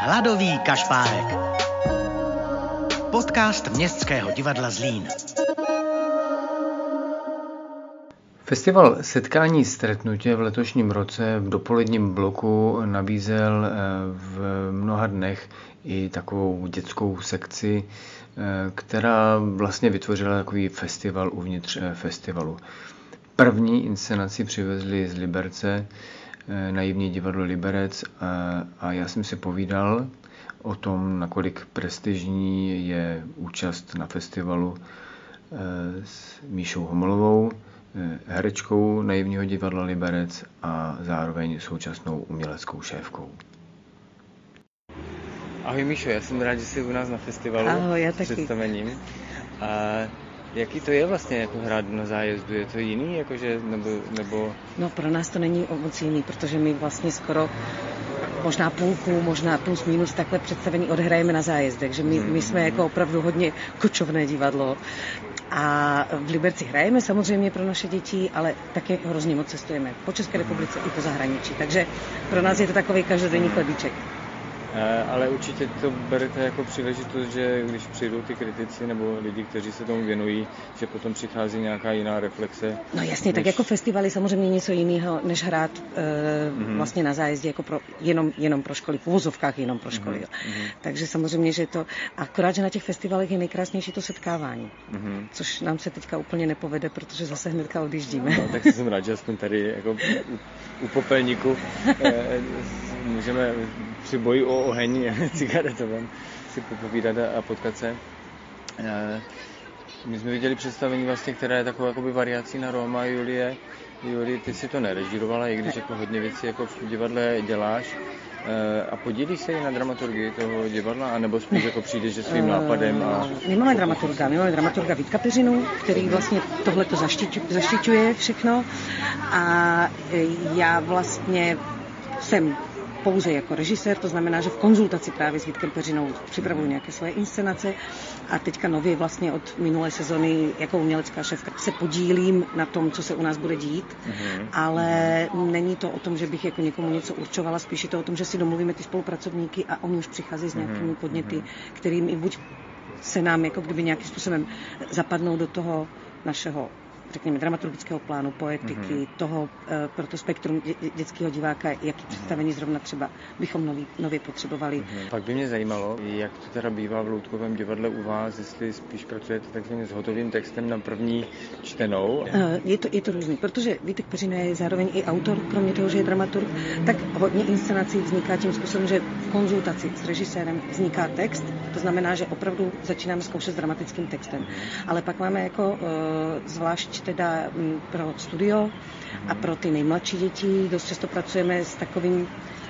Hladový kašpárek. Podcast Městského divadla Zlín. Festival Setkání stretnutě v letošním roce v dopoledním bloku nabízel eh, v mnoha dnech i takovou dětskou sekci, eh, která vlastně vytvořila takový festival uvnitř eh, festivalu. První inscenaci přivezli z Liberce, naivní divadlo Liberec a já jsem si povídal o tom, nakolik prestižní je účast na festivalu s Míšou Homolovou, Eh, herečkou naivního divadla Liberec a zároveň současnou uměleckou šéfkou. Ahoj Míšo, já jsem rád, že jsi u nás na festivalu Ahoj, já s představením. A jaký to je vlastně jako hrát na zájezdu? Je to jiný, jakože, nebo, nebo... No pro nás to není moc jiný, protože my vlastně skoro možná půlku, možná plus minus takhle představení odhrajeme na zájezdech, že my, my jsme jako opravdu hodně kočovné divadlo a v Liberci hrajeme samozřejmě pro naše děti, ale také hrozně moc cestujeme po České republice i po zahraničí. Takže pro nás je to takový každodenní chlebíček. Eh, ale určitě to berete jako příležitost, že když přijdou ty kritici nebo lidi, kteří se tomu věnují, že potom přichází nějaká jiná reflexe. No jasně, než... tak jako festivaly samozřejmě něco jiného, než hrát e, mm-hmm. vlastně na zájezdě jako pro, jenom, jenom pro školy, v uvozovkách jenom pro školy. Mm-hmm. Takže samozřejmě, že to, akorát, že na těch festivalech je nejkrásnější to setkávání, mm-hmm. což nám se teďka úplně nepovede, protože zase hnedka odjíždíme. No, tak jsem rád, že aspoň tady jako u, u popelníku e, můžeme při boji o oheň cigaretovém si popovídat a potkat se. Eh, my jsme viděli představení vlastně, která je takovou jakoby variací na Roma Julie. Julie, ty si to nerežírovala, i když jako hodně věcí jako v divadle děláš. Eh, a podílíš se i na dramaturgii toho divadla, anebo spíš jako přijdeš že svým nápadem? A... My máme dramaturga, my máme dramaturga Vítka Peřinu, který vlastně tohle to zaštiťuje všechno a já vlastně jsem pouze jako režisér, to znamená, že v konzultaci právě s Vítkem Peřinou připravuju nějaké svoje inscenace a teďka nově vlastně od minulé sezony jako umělecká šéfka se podílím na tom, co se u nás bude dít, mm-hmm. ale není to o tom, že bych jako někomu něco určovala, spíš je to o tom, že si domluvíme ty spolupracovníky a oni už přichází s nějakými mm-hmm. podněty, mhm. kterými buď se nám jako kdyby nějakým způsobem zapadnou do toho našeho řekněme, dramaturgického plánu, poetiky, mm-hmm. toho e, pro to spektrum dě, dětského diváka, jaký mm-hmm. představení zrovna třeba bychom nový, nově potřebovali. Mm-hmm. Pak by mě zajímalo, jak to teda bývá v Loutkovém divadle u vás, jestli spíš pracujete takzvaně s hotovým textem na první čtenou? E, je to, je to různý, protože Vítek Peřina je zároveň i autor, kromě toho, že je dramaturg, tak hodně inscenací vzniká tím způsobem, že v konzultaci s režisérem vzniká text, to znamená, že opravdu začínáme zkoušet s dramatickým textem. Mm-hmm. Ale pak máme jako e, zvlášť teda mm, pro studio a pro ty nejmladší děti. Dost často pracujeme s takovým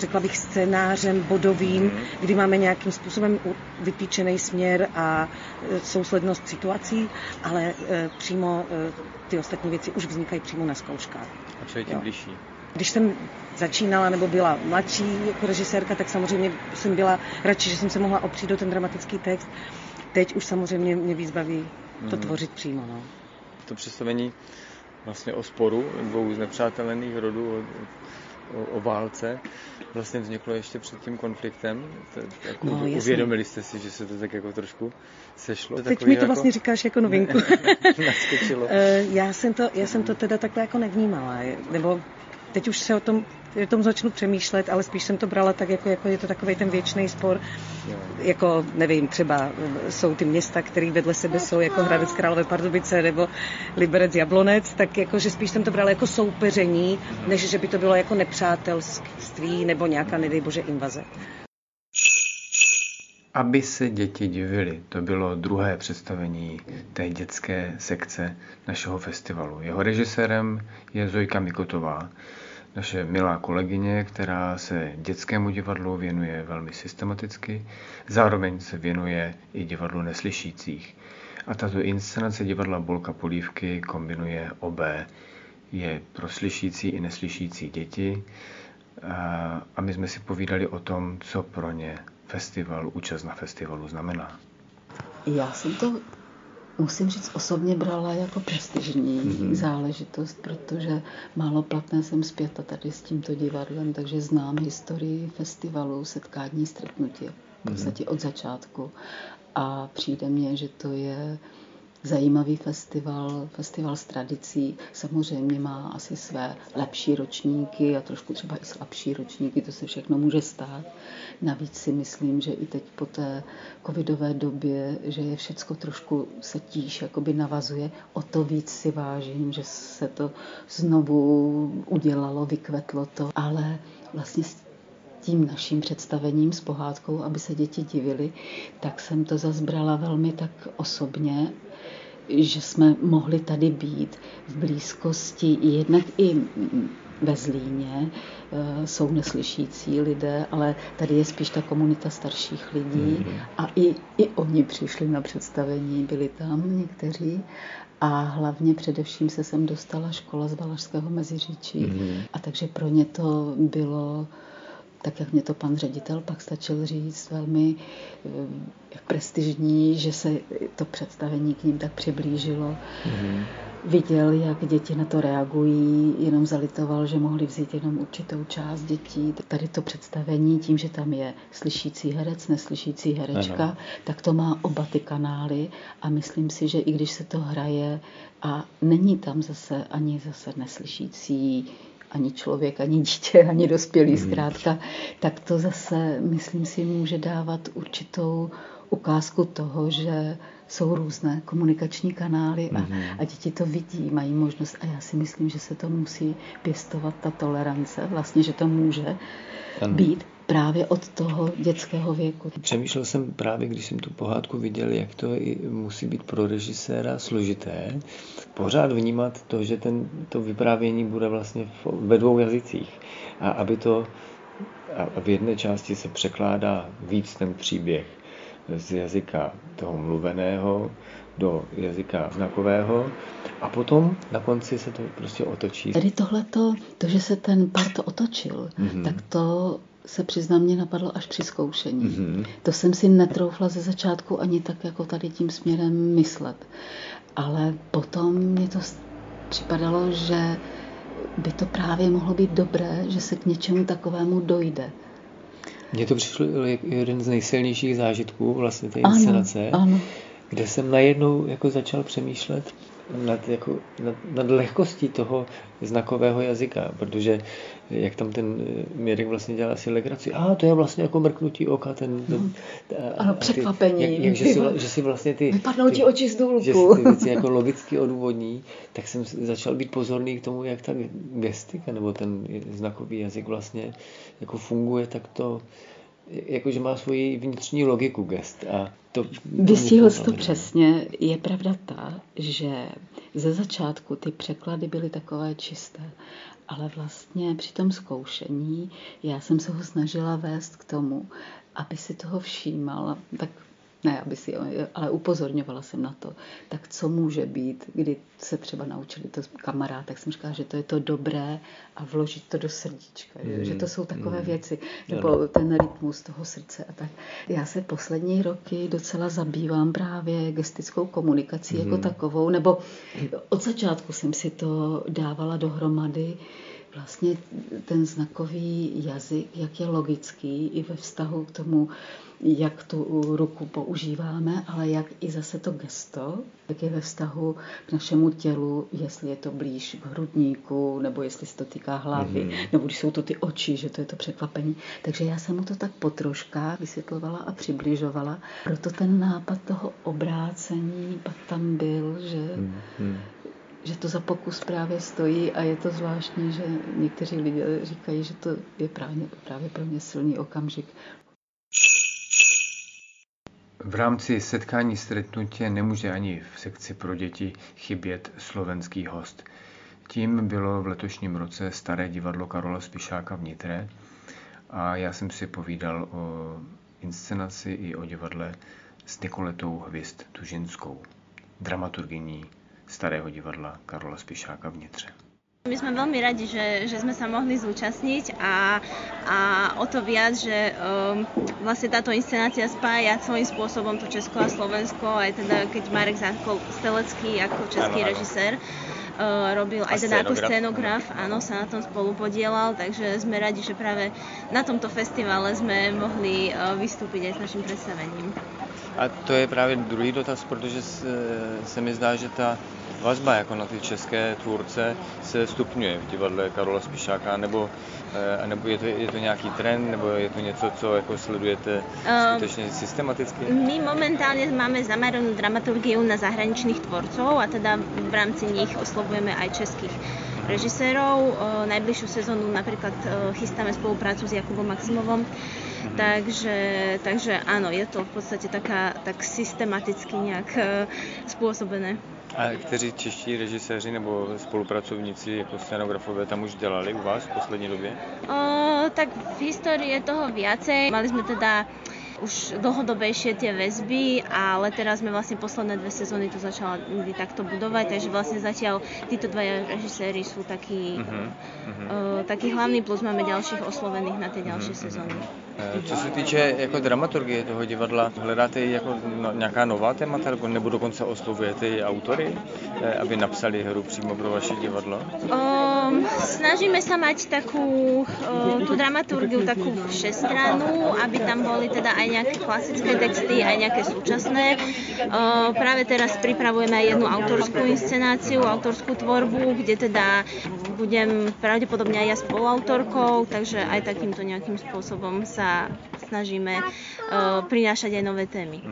řekla bych, scénářem bodovým, kdy máme nějakým způsobem vytýčený směr a e, souslednost situací, ale e, přímo e, ty ostatní věci už vznikají přímo na zkouškách. A co je tím blížší? Když jsem začínala nebo byla mladší jako režisérka, tak samozřejmě jsem byla radši, že jsem se mohla opřít do ten dramatický text. Teď už samozřejmě mě víc baví to mm. tvořit přímo. No to představení vlastně o sporu dvou znepřátelených rodů, o, o, o válce, vlastně vzniklo ještě před tím konfliktem. To, jako no, uvědomili jste si, že se to tak jako trošku sešlo? Teď mi to jako... vlastně říkáš jako novinku. Naskočilo. Eh, já, jsem to, já jsem to teda takhle jako nevnímala, nebo teď už se o tom o tom začnu přemýšlet, ale spíš jsem to brala tak, jako, jako je to takový ten věčný spor. Jako, nevím, třeba jsou ty města, které vedle sebe jsou, jako Hradec Králové Pardubice nebo Liberec Jablonec, tak jako, že spíš jsem to brala jako soupeření, než že by to bylo jako nepřátelství nebo nějaká, nedej bože, invaze. Aby se děti divily, to bylo druhé představení té dětské sekce našeho festivalu. Jeho režisérem je Zojka Mikotová naše milá kolegyně, která se dětskému divadlu věnuje velmi systematicky, zároveň se věnuje i divadlu neslyšících. A tato inscenace divadla Bolka Polívky kombinuje obé. Je pro slyšící i neslyšící děti a my jsme si povídali o tom, co pro ně festival, účast na festivalu znamená. Já jsem to musím říct, osobně brala jako prestižní mm-hmm. záležitost, protože málo platné jsem zpěta tady s tímto divadlem, takže znám historii festivalu, setkání, stretnutí v podstatě mm-hmm. od začátku. A přijde mně, že to je zajímavý festival, festival s tradicí. Samozřejmě má asi své lepší ročníky a trošku třeba i slabší ročníky, to se všechno může stát. Navíc si myslím, že i teď po té covidové době, že je všecko trošku se tíž jakoby navazuje, o to víc si vážím, že se to znovu udělalo, vykvetlo to, ale vlastně tím naším představením s pohádkou, aby se děti divily, tak jsem to zazbrala velmi tak osobně že jsme mohli tady být v blízkosti jednak i ve Zlíně eh, jsou neslyšící lidé, ale tady je spíš ta komunita starších lidí mm-hmm. a i, i oni přišli na představení, byli tam někteří a hlavně především se sem dostala škola z Valašského Meziříčí mm-hmm. a takže pro ně to bylo tak jak mě to pan ředitel pak stačil říct, velmi eh, prestižní, že se to představení k ním tak přiblížilo. Mm-hmm. Viděl, jak děti na to reagují, jenom zalitoval, že mohli vzít jenom určitou část dětí. Tady to představení, tím, že tam je slyšící herec, neslyšící herečka, ano. tak to má oba ty kanály a myslím si, že i když se to hraje a není tam zase ani zase neslyšící ani člověk, ani dítě, ani dospělý hmm. zkrátka, tak to zase, myslím si, může dávat určitou ukázku toho, že jsou různé komunikační kanály a, mm-hmm. a děti to vidí, mají možnost a já si myslím, že se to musí pěstovat ta tolerance, vlastně, že to může ano. být právě od toho dětského věku. Přemýšlel jsem právě, když jsem tu pohádku viděl, jak to musí být pro režiséra složité, pořád vnímat to, že ten, to vyprávění bude vlastně ve dvou jazycích. A aby to a v jedné části se překládá víc ten příběh z jazyka toho mluveného do jazyka znakového a potom na konci se to prostě otočí. Tady tohleto, to, že se ten part otočil, mm-hmm. tak to se přiznám, mě napadlo až při zkoušení. Mm-hmm. To jsem si netroufla ze začátku ani tak jako tady tím směrem myslet. Ale potom mě to připadalo, že by to právě mohlo být dobré, že se k něčemu takovému dojde. Mně to přišlo jako jeden z nejsilnějších zážitků vlastně té inscenace, ano, ano. Kde jsem najednou jako začal přemýšlet nad, jako, nad, nad lehkostí toho znakového jazyka, protože jak tam ten eh, Mirek vlastně dělal asi legraci, a to je vlastně jako mrknutí oka, ten, ten a, ano, překvapení. Jak, jak, že, si, že si vlastně ty... Vypadnou ti oči z důlku. Že si ty věci jako logicky odůvodní, tak jsem začal být pozorný k tomu, jak ta gestika nebo ten znakový jazyk vlastně jako funguje, tak to jakože má svoji vnitřní logiku gest. A to, Vystihl jsi to přesně. Je pravda ta, že ze začátku ty překlady byly takové čisté, ale vlastně při tom zkoušení já jsem se ho snažila vést k tomu, aby si toho všímal, tak ne, aby si, ale upozorňovala jsem na to. Tak co může být, kdy se třeba naučili to kamarád, tak jsem říkala, že to je to dobré a vložit to do srdíčka, mm. že to jsou takové mm. věci, nebo ano. ten rytmus toho srdce a tak. Já se poslední roky docela zabývám právě gestickou komunikací mm. jako mhm. takovou, nebo od začátku jsem si to dávala dohromady, vlastně ten znakový jazyk, jak je logický i ve vztahu k tomu, jak tu ruku používáme, ale jak i zase to gesto, jak je ve vztahu k našemu tělu, jestli je to blíž k hrudníku, nebo jestli se to týká hlavy, mm-hmm. nebo když jsou to ty oči, že to je to překvapení. Takže já jsem mu to tak po troškách vysvětlovala a přibližovala. Proto ten nápad toho obrácení pak tam byl, že mm-hmm že to za pokus právě stojí a je to zvláštní, že někteří lidé říkají, že to je právě, právě pro mě silný okamžik. V rámci setkání stretnutě nemůže ani v sekci pro děti chybět slovenský host. Tím bylo v letošním roce Staré divadlo Karola Spišáka v Nitre a já jsem si povídal o inscenaci i o divadle s Nikoletou Hvist Tužinskou, dramaturgyní Starého divadla Karola Spišáka v Nitře. My sme veľmi radi, že, že sme sa mohli zúčastniť a, a o to viac, že um, vlastne táto inscenácia spája svojím spôsobom to Česko a Slovensko, aj teda keď Marek Zákol Stelecký ako český režisér uh, robil aj teda ako scénograf, áno, sa na tom spolu podielal, takže sme radi, že práve na tomto festivale sme mohli uh, vystúpiť aj s naším predstavením. A to je právě druhý dotaz, protože se, se mi zdá, že ta vazba jako na ty české tvůrce se stupňuje v divadle Karola Spišáka, nebo, eh, nebo je, to, je to nějaký trend, nebo je to něco, co jako sledujete skutečně systematicky? My momentálně máme zameranú dramaturgiu na zahraničných tvorcov a teda v rámci nich oslovujeme aj českých režisérov. Najbližšiu sezónu napríklad chystáme spoluprácu s Jakubom Maximovom. Takže, takže áno, je to v podstate taká, tak systematicky nejak spôsobené. A kteří čeští režiséři nebo spolupracovníci jako scenografové tam už dělali u vás v poslední době? O, tak v histórii je toho viacej. Mali sme teda už dlhodobejšie tie väzby, ale teraz sme vlastne posledné dve sezóny to začala takto budovať, takže vlastne zatiaľ títo dvaja režiséri sú takí, uh-huh, uh-huh. Uh, takí hlavní, plus máme ďalších oslovených na tie ďalšie uh-huh, sezóny. Eh, co se týče jako dramaturgie toho divadla, hledáte jako no, nějaká nová témata, nebo dokonce oslovujete i autory, eh, aby napsali hru přímo pro vaše divadlo? Um, snažíme sa mať takú uh, tú dramaturgiu takú všestranú, aby tam boli teda aj nejaké klasické texty, aj nejaké súčasné. Uh, práve teraz pripravujeme aj jednu autorskú inscenáciu, autorskú tvorbu, kde teda budem pravdepodobne aj ja spoluautorkou, takže aj takýmto nejakým spôsobom sa snažíme uh, prinášať aj nové témy.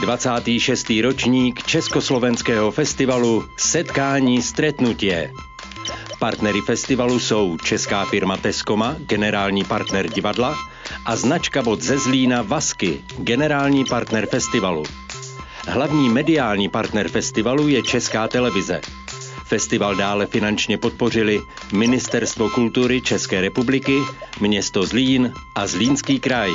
Dvacátý šestý ročník Československého festivalu Setkání stretnutie. Partnery festivalu jsou česká firma Teskoma, generální partner divadla, a značka bod ze Zlína Vasky, generální partner festivalu. Hlavní mediální partner festivalu je Česká televize. Festival dále finančně podpořili Ministerstvo kultury České republiky, město Zlín a Zlínský kraj.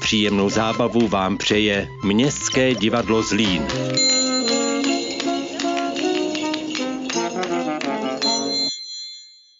Příjemnou zábavu vám přeje Městské divadlo Zlín.